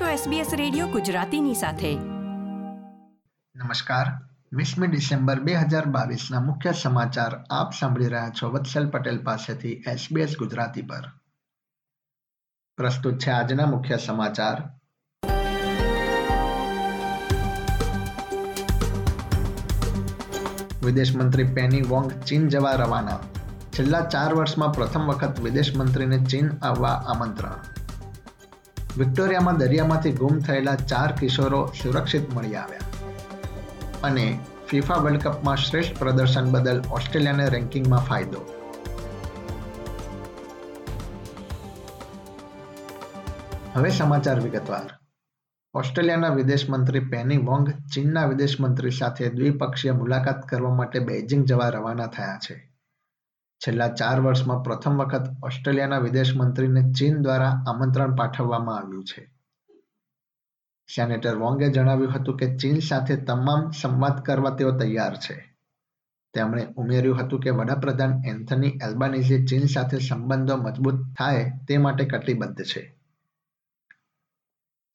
છો SBS radio ગુજરાતીની સાથે. નમસ્કાર. વીસમી ડિસેમ્બર 2022 ના મુખ્ય સમાચાર આપ સાંભળી રહ્યા છો વત્સલ પટેલ પાસેથી SBS ગુજરાતી પર. પ્રસ્તુત છે આજના મુખ્ય સમાચાર. વિદેશ મંત્રી પેની વોંગ ચીન જવા રવાના. છેલ્લા ચાર વર્ષમાં પ્રથમ વખત વિદેશ મંત્રીને ચીન આવવા આમંત્રણ. વિક્ટોરિયામાં દરિયામાંથી ગુમ થયેલા ચાર કિશોરો સુરક્ષિત મળી આવ્યા. અને ફિફા વર્લ્ડ કપમાં શ્રેષ્ઠ પ્રદર્શન બદલ ઓસ્ટ્રેલિયાને રેન્કિંગમાં ફાયદો. હવે સમાચાર વિગતવાર. ઓસ્ટ્રેલિયાના વિદેશ મંત્રી પેની વોંગ ચીનના વિદેશ મંત્રી સાથે દ્વિપક્ષીય મુલાકાત કરવા માટે બેઇજિંગ જવા રવાના થયા છે. છેલ્લા ચાર વર્ષમાં પ્રથમ વખત ઓસ્ટ્રેલિયાના વિદેશ મંત્રીને ચીન દ્વારા આમંત્રણ પાઠવવામાં આવ્યું છે. સેનેટર વોંગે જણાવ્યું હતું કે ચીન સાથે તમામ સંવાદ કરવા તેઓ તૈયાર છે. તેમણે ઉમેર્યું હતું કે વડાપ્રધાન એન્થની એલ્બાનીઝી ચીન સાથે સંબંધો મજબૂત થાય તે માટે કટિબદ્ધ છે.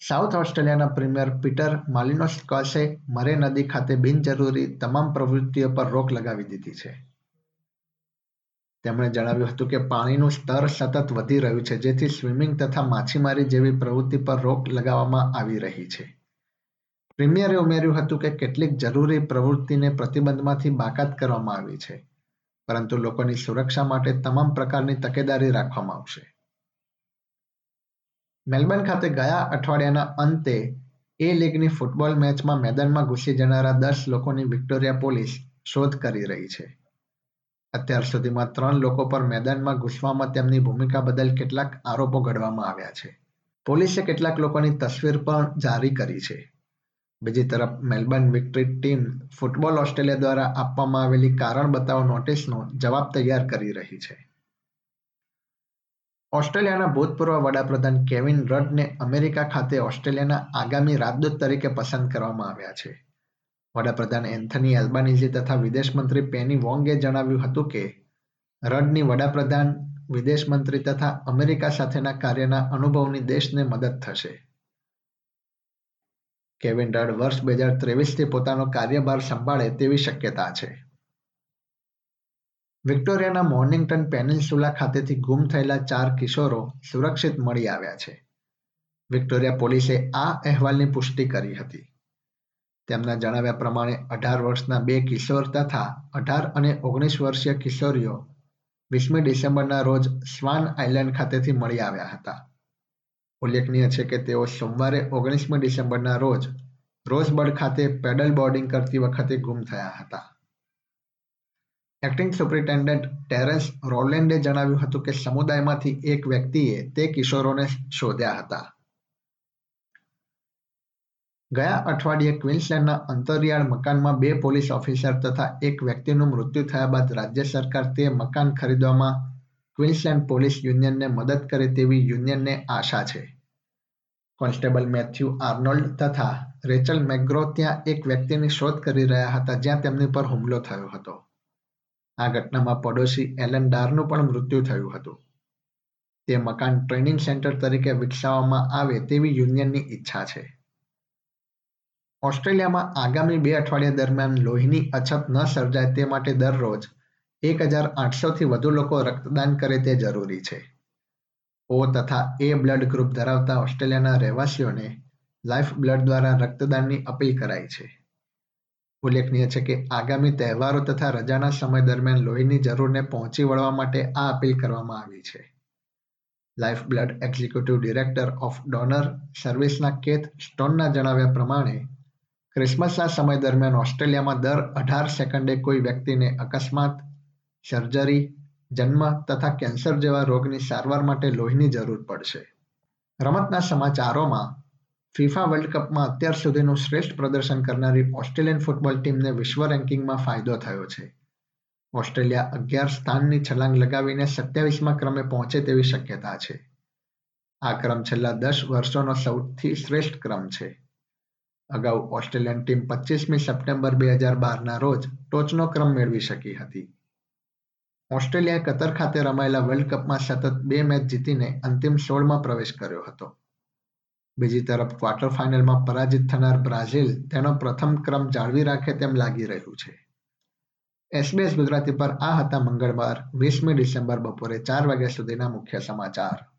સાઉથ ઓસ્ટ્રેલિયાના પ્રીમિયર પીટર માલિનોસ્કોસે મરે નદી ખાતે બિનજરૂરી તમામ પ્રવૃત્તિઓ પર રોક લગાવી દીધી છે. તેમણે જણાવ્યું હતું કે પાણીનું સ્તર સતત વધી રહ્યું છે, જેથી સ્વિમિંગ તથા માછીમારી જેવી પ્રવૃત્તિ પર રોક લગાવવામાં આવી રહી છે. પ્રીમિયરે ઉમેર્યું હતું કે કેટલીક જરૂરી પ્રવૃત્તિને પ્રતિબંધમાંથી બાકાત કરવામાં આવી છે, પરંતુ લોકોની સુરક્ષા માટે તમામ પ્રકારની તકેદારી રાખવામાં આવશે. મેલબર્ન ખાતે ગયા અઠવાડિયાના અંતે એ લીગની ફૂટબોલ મેચમાં મેદાનમાં ઘૂસી જનારા દસ લોકોની વિક્ટોરિયા પોલીસ શોધ કરી રહી છે. અત્યાર સુધીમાં ત્રણ લોકો પર મેદાનમાં ઘૂસવામાં તેમની ભૂમિકા બદલ કેટલાક આરોપો ઘડવામાં આવ્યા છે. પોલીસે કેટલાક લોકોની તસવીર પણ જારી કરી છે. બીજી તરફ, Melbourne Victory team football Australia દ્વારા આપવામાં આવેલી કારણ બતાવો નોટિસનો જવાબ તૈયાર કરી રહી છે. ઓસ્ટ્રેલિયાના ભૂતપૂર્વ વડાપ્રધાન કેવિન રડને અમેરિકા ખાતે ઓસ્ટ્રેલિયાના આગામી રાજદૂત તરીકે પસંદ કરવામાં આવ્યા છે. વડાપ્રધાન એન્થની એલ્બાનીઝી તથા વિદેશ મંત્રી પેની વોંગે જણાવ્યું હતું કે, રડની વડાપ્રધાન વિદેશ મંત્રી તથા અમેરિકા સાથેના કાર્યના અનુભવની દેશને મદદ થશે. કેવિન રડ વર્ષ બે હજાર ત્રેવીસથી પોતાનો કાર્યભાર સંભાળે તેવી શક્યતા છે. વિક્ટોરિયાના મોર્નિંગટન પેનિન્સુલા ખાતેથી ગુમ થયેલા ચાર કિશોરો સુરક્ષિત મળી આવ્યા છે. વિક્ટોરિયા પોલીસે આ અહેવાલની પુષ્ટિ કરી હતી. તેમના જણાવ્યા પ્રમાણે અઢાર વર્ષના બે કિશોર તથા અઢાર અને ઓગણીસ વર્ષીય કિશોરીઓ વીસમી ડિસેમ્બરના રોજ સ્વાન આઇલેન્ડ ખાતેથી મળી આવ્યા હતા. ઉલ્લેખનીય છે કે તેઓ સોમવારે ઓગણીસમી ડિસેમ્બરના રોજ રોઝબર્ડ ખાતે પેડલ બોર્ડિંગ કરતી વખતે ગુમ થયા હતા. એક્ટિંગ સુપ્રિન્ટેન્ડન્ટ ટેરેન્સ રોલેન્ડે જણાવ્યું હતું કે સમુદાયમાંથી એક વ્યક્તિએ તે કિશોરોને શોધ્યા હતા. ગયા અઠવાડિયે ક્વીન્સલેન્ડના અંતરિયાળ મકાનમાં બે પોલીસ ઓફિસર તથા એક વ્યક્તિનું મૃત્યુ થયા બાદ રાજ્ય સરકાર તે મકાન ખરીદવામાં ક્વીન્સલેન્ડ પોલીસ યુનિયનને મદદ કરે તેવી યુનિયનને આશા છે. કોન્સ્ટેબલ મેથ્યુ આર્નોલ્ડ તથા રેચલ મેગ્રો ત્યાં એક વ્યક્તિની શોધ કરી રહ્યા હતા જ્યાં તેમની પર હુમલો થયો હતો. આ ઘટનામાં પડોશી એલન ડારનું પણ મૃત્યુ થયું હતું. તે મકાન ટ્રેનિંગ સેન્ટર તરીકે વિકસાવવામાં આવે તેવી યુનિયનની ઈચ્છા છે. ઓસ્ટ્રેલિયામાં આગામી બે અઠવાડિયા દરમિયાન લોહીની અછત ન સર્જાય તે માટે દરરોજ એક હજાર આઠસોથી વધુ લોકો રક્તદાન કરે તે જરૂરી છે. ઓ તથા એ બ્લડ ગ્રુપ ધરાવતા ઓસ્ટ્રેલિયાના રહેવાસીઓને લાઈફ બ્લડ દ્વારા રક્તદાનની અપીલ કરાઈ છે. ઉલ્લેખનીય છે કે આગામી તહેવારો તથા રજાના સમય દરમિયાન લોહીની જરૂરને પહોંચી વળવા માટે આ અપીલ કરવામાં આવી છે. Lifeblood executive director of donor સર્વિસના cath સ્ટોનના જણાવ્યા પ્રમાણે ક્રિસમસના સમય દરમિયાન ઓસ્ટ્રેલિયામાં દર અઢાર સેકન્ડે કોઈ વ્યક્તિને અકસ્માત, સર્જરી, જન્મ તથા કેન્સર જેવા રોગની સારવાર માટે લોહીની જરૂર પડશે. રમતના સમાચારોમાં, ફિફા વર્લ્ડ કપમાં અત્યાર સુધીનું શ્રેષ્ઠ પ્રદર્શન કરનારી ઓસ્ટ્રેલિયન ફૂટબોલ ટીમને વિશ્વ રેન્કિંગમાં ફાયદો થયો છે. ઓસ્ટ્રેલિયા અગિયાર સ્થાનની છલાંગ લગાવીને સત્યાવીસમાં ક્રમે પહોંચે તેવી શક્યતા છે. આ ક્રમ છેલ્લા દસ વર્ષોનો સૌથી શ્રેષ્ઠ ક્રમ છે. અગાઉ ઓસ્ટ્રેલિયન ટીમ પચીસમી સપ્ટેમ્બર બે હજાર બારના રોજ ટોચનો ક્રમ મેળવી શકી હતી. ઓસ્ટ્રેલિયાએ કતર ખાતે રમાયેલા વર્લ્ડ કપમાં સતત બે મેચ જીતીને અંતિમ સોળમાં પ્રવેશ કર્યો હતો. બીજી તરફ ક્વાર્ટર ફાઇનલમાં પરાજિત થનાર બ્રાઝિલ તેનો પ્રથમ ક્રમ જાળવી રાખે તેમ લાગી રહ્યું છે. એસબીએસ ગુજરાતી પર આ હતા મંગળવાર, વીસમી ડિસેમ્બર બપોરે ચાર વાગ્યા સુધીના મુખ્ય સમાચાર.